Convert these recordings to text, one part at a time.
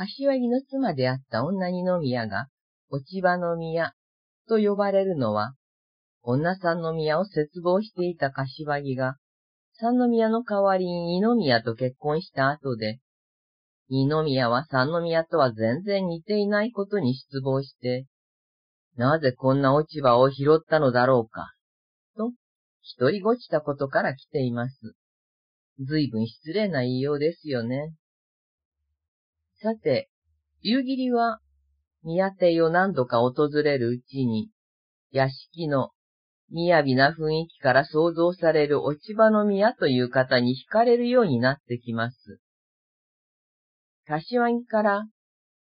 柏木の妻であった女二宮が、落ち葉の宮と呼ばれるのは、女三宮を絶望していた柏木が、三宮の代わりに二宮と結婚した後で、二宮は三宮とは全然似ていないことに失望して、なぜこんな落ち葉を拾ったのだろうか、と、一人ごちたことから来ています。ずいぶん失礼な言いようですよね。さて、夕霧は宮邸を何度か訪れるうちに、屋敷の雅な雰囲気から想像される落ち葉の宮という方に惹かれるようになってきます。柏木から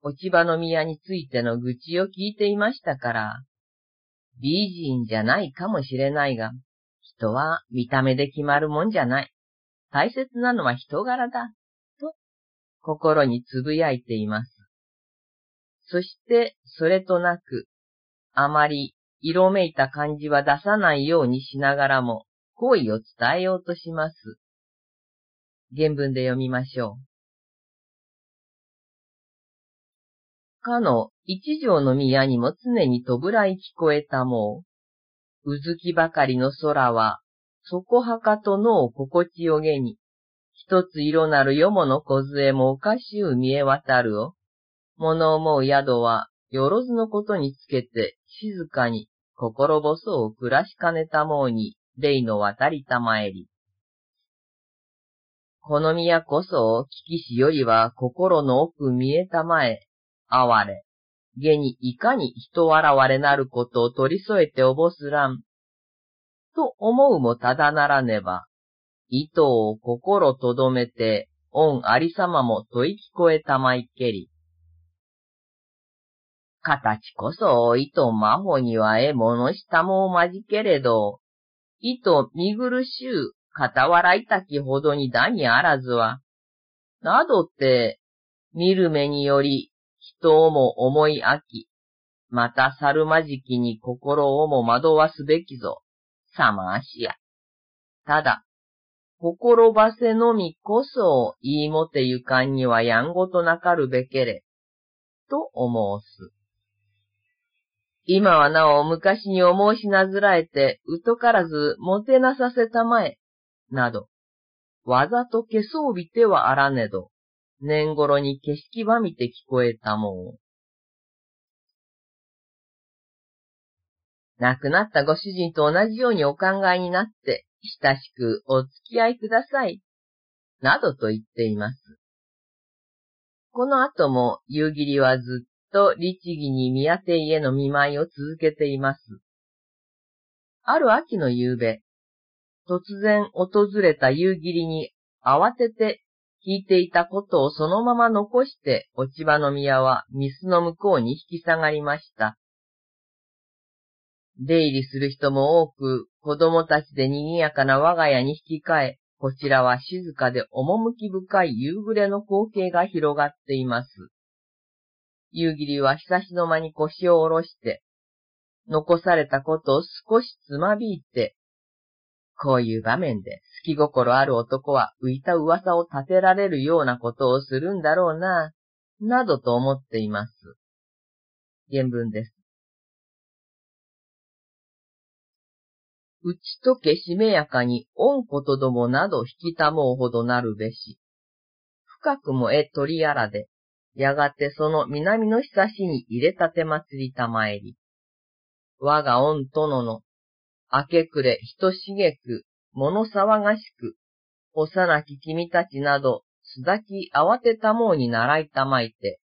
落ち葉の宮についての愚痴を聞いていましたから、美人じゃないかもしれないが、人は見た目で決まるもんじゃない。大切なのは人柄だ。心につぶやいています。そして、それとなく、あまり色めいた感じは出さないようにしながらも、好意を伝えようとします。原文で読みましょう。かの一条の宮にも常にとぶらい聞こえたもう。うずきばかりの空は、そこはかとのう心地よげに、一つ色なるよもの小杖もおかしゅう見え渡るを。物思う宿は、よろずのことにつけて、静かに、心細を暮らしかねたもうに、霊の渡りたまえり。この宮こそ、聞きしよりは心の奥見えたまえ、哀れ。下にいかに人笑われなることを取り添えておぼすらん。と思うもただならねば、糸を心とどめて、恩ありさまも問い聞こえたまいけり。形こそ、糸魔法にはえものしたもまじけれど、糸見苦しゅう、傍らいたきほどにだにあらずは、などって、見る目により、人をも思い飽き、また猿まじきに心をも惑わすべきぞ。さまあしや。ただ、心ばせのみこそ、言いもてゆかんにはやんごとなかるべけれ、と思うす。今はなお昔に思いしなずらえて、疎からずもてなさせたまえ、など、わざと消そうびてはあらねど、年頃に景色ば見て聞こえたもん。亡くなったご主人と同じようにお考えになって、親しくお付き合いください。などと言っています。この後も夕霧はずっと律儀に宮邸への見舞いを続けています。ある秋の夕べ、突然訪れた夕霧に慌てて聞いていたことをそのまま残して落ち葉の宮は水の向こうに引き下がりました。出入りする人も多く、子供たちで賑やかな我が家に引き換え、こちらは静かで趣深い夕暮れの光景が広がっています。夕霧は久しの間に腰を下ろして、残されたことを少しつまびいて、こういう場面で好き心ある男は浮いた噂を立てられるようなことをするんだろうな、などと思っています。原文です。打ち解けしめやかに恩ことどもなど引きたもうほどなるべし。深くもえ鳥やらで、やがてその南の久しに入れたて祭りたまえり。我が御殿の、明け暮れ人しげく、物騒がしく、幼き君たちなど、すだき慌てたもうに習いたまいて、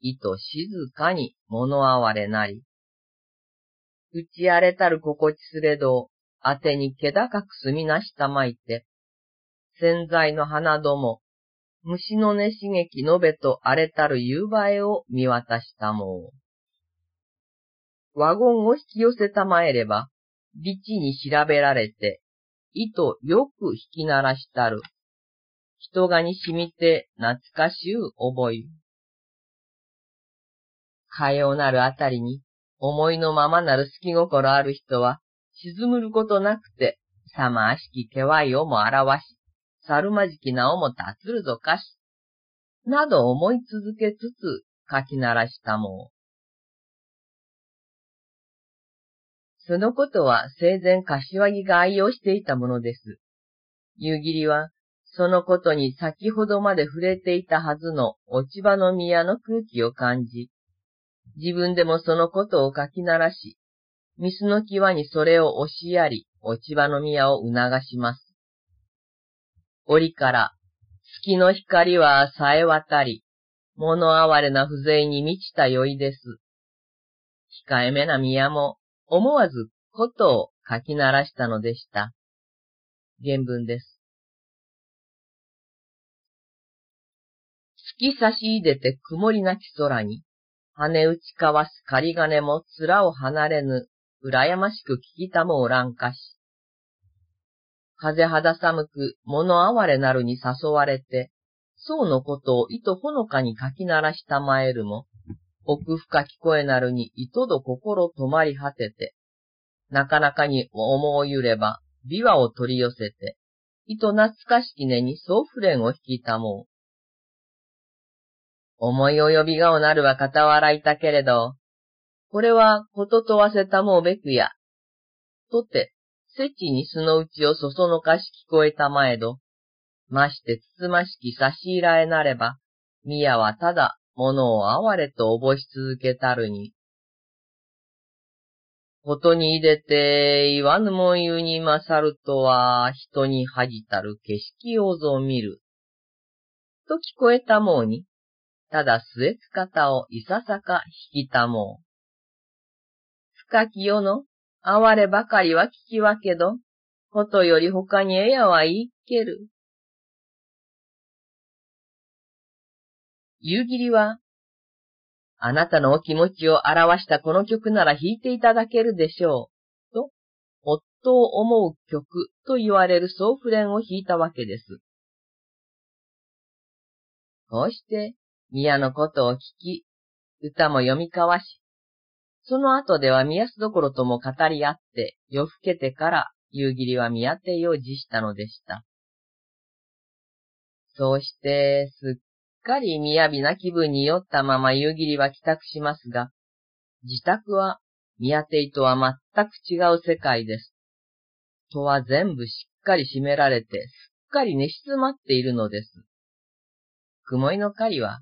いと静かに物哀れなり。打ち荒れたる心地すれど、あてに気高く住みなしたまいて、洗剤の花ども、虫の寝刺激のべと荒れたる夕映えを見渡したもう。ワゴンを引き寄せたまえれば、ビチに調べられて、糸よく引き鳴らしたる。人がに染みて懐かしゅう覚え。かようなるあたりに、思いのままなる好き心ある人は、沈むることなくて、さまあしきけわいをも表し、猿まじきなおもたつるぞかし。など思い続けつつ書き鳴らしたも。そのことは生前柏木が愛用していたものです。夕霧は、そのことに先ほどまで触れていたはずの落ち葉の宮の空気を感じ、自分でもそのことを書き鳴らし、ミスの際にそれを押しやり、落ち葉の宮を促します。折から、月の光はさえ渡り、物哀れな風情に満ちた酔いです。控えめな宮も、思わずことを書き鳴らしたのでした。原文です。月差し入れて曇りなき空に、羽打ち交わす仮金も面を離れぬ、羨ましく聞きたもおらんかし。風肌寒く物哀れなるに誘われて、そうのことを糸ほのかに書き鳴らしたまえるも、奥深き声なるに糸ど心止まり果てて、なかなかに思うゆれば、琵琶を取り寄せて、糸懐かしきねに総不連を引きたもう。思い及びがおなるは傍らいたけれど、これはこととわせたもうべくや。とて、せちに素のうちをそそのかし聞こえたまえど、ましてつつましき差し入らえなれば、宮はただ、物を哀れとおぼし続けたるに。ことに入れて、言わぬもん言うに勝るとは、人に恥じたる景色をぞ見る。と聞こえたもうに、ただ末つ方をいささか引きたもう。深き世の、哀ればかりは聞きわけど、ことより他にえやは言いける。夕霧は、あなたのお気持ちを表したこの曲なら弾いていただけるでしょう。と、夫を思う曲と言われる総フレンを弾いたわけです。こうして、宮のことを聞き、歌も読み交わし、その後では宮安どころとも語り合って、夜更けてから夕霧は宮邸を辞したのでした。そうして、すっかり雅な気分に酔ったまま夕霧は帰宅しますが、自宅は宮邸とは全く違う世界です。戸は全部しっかり閉められて、すっかり寝静まっているのです。雲井の狩りは、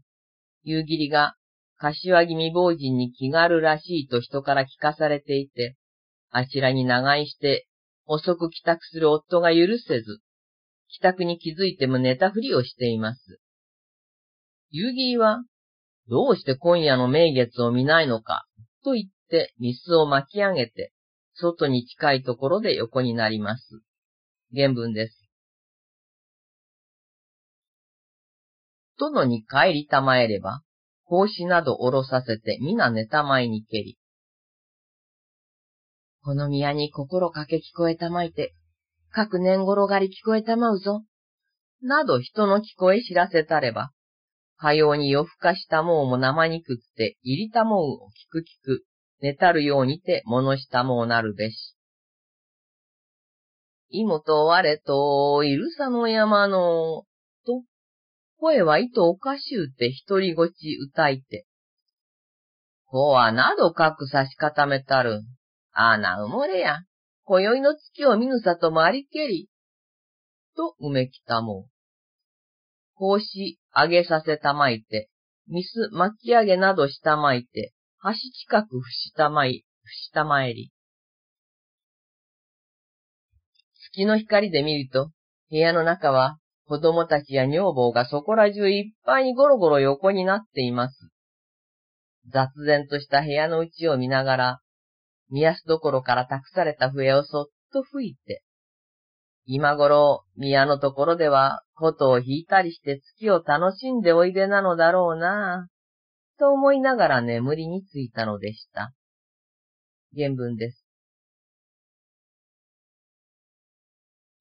夕霧が柏木未亡人に気軽らしいと人から聞かされていて、あちらに長居して遅く帰宅する夫が許せず、帰宅に気づいても寝たふりをしています。夕霧は、どうして今夜の名月を見ないのか、と言って、ミスを巻き上げて、外に近いところで横になります。原文です。殿に帰りたまえれば、格子など下ろさせて皆寝たまいに蹴り。この宮に心かけ聞こえたまいて、各年頃がり聞こえたまうぞ。など人の聞こえ知らせたれば、かように夜更かしたもうも生憎くって、入りたもうを聞く聞く、寝たるようにて物したもうなるべし。妹我と、いるさの山の、声はいとおかしゅうて一人ごち歌いて。こはなどかく差し固めたる。あな埋もれや。今宵の月を見ぬさともありけり。と埋めきたもう。こうし、上げさせたまいて、ミス巻き上げなどしたまいて、橋近く伏したまい、伏したまえり。月の光で見ると、部屋の中は子供たちや女房がそこら中いっぱいにゴロゴロ横になっています。雑然とした部屋の内を見ながら、宮安どころから託された笛をそっと吹いて、今頃、宮のところでは、琴を弾いたりして月を楽しんでおいでなのだろうなぁ、と思いながら眠りについたのでした。原文です。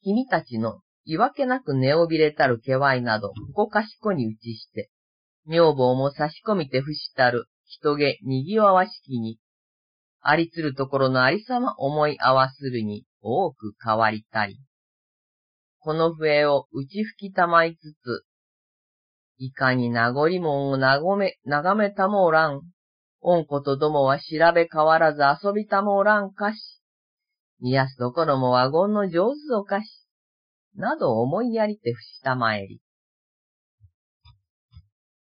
君たちの、言わけなく寝おびれたる気いなど、ここかしこに打ちして、女房も差し込みて伏したる、人気にぎわわしきに、ありつるところのありさま思い合わするに多く変わりたい。この笛を打ち吹きたまいつつ、いかに名残もんを眺め、眺めたもおらん。恩子とどもは調べ変わらず遊びたもおらんかし。見やすところもワゴンの上手おかし。など思いやりてふしたまえり。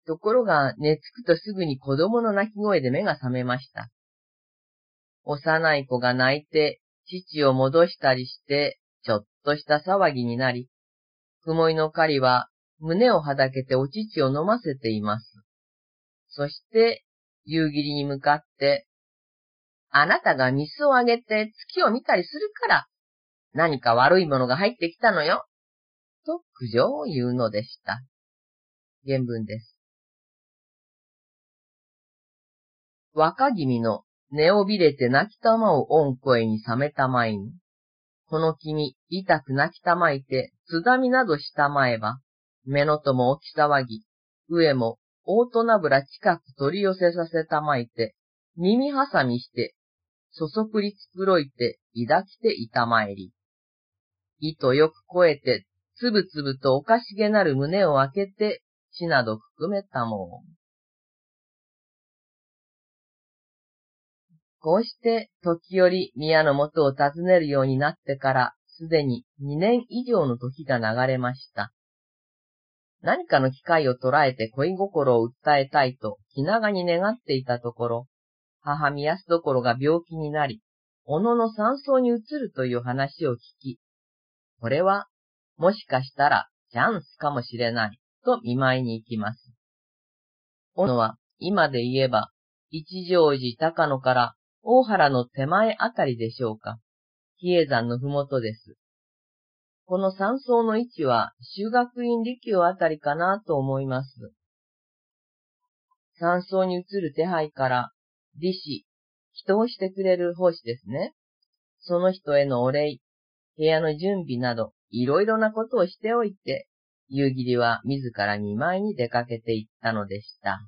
ところが、寝つくとすぐに子供の泣き声で目が覚めました。幼い子が泣いて、父を戻したりして、ちょっとした騒ぎになり、雲井の狩りは胸をはだけてお乳を飲ませています。そして、夕霧に向かって、あなたが水をあげて月を見たりするから、何か悪いものが入ってきたのよ。と苦情を言うのでした。原文です。若君の寝をびれて泣きたまを恩声に冷めたまいに、この君、痛く泣きたまいて、つだみなどしたまえば、目のとも起き騒ぎ、上も大人ぶら近く取り寄せさせたまいて、耳挟みして、そそくりつくろいて、抱きていたまえり。糸よく越えて、つぶつぶとおかしげなる胸を開けて、血など含めたもん。こうして、時折宮の元を訪ねるようになってから、すでに2年以上の時が流れました。何かの機会を捉えて恋心を訴えたいと気長に願っていたところ、母宮安どころが病気になり、小野の山荘に移るという話を聞き、これは、もしかしたらチャンスかもしれない、と見舞いに行きます。小野は、今で言えば、一条寺高野から大原の手前あたりでしょうか。比叡山のふもとです。この山荘の位置は修学院利休あたりかなと思います。山荘に移る手配から、利子、人をしてくれる奉仕ですね。その人へのお礼、部屋の準備など、いろいろなことをしておいて、夕霧は自ら見舞いに出かけていったのでした。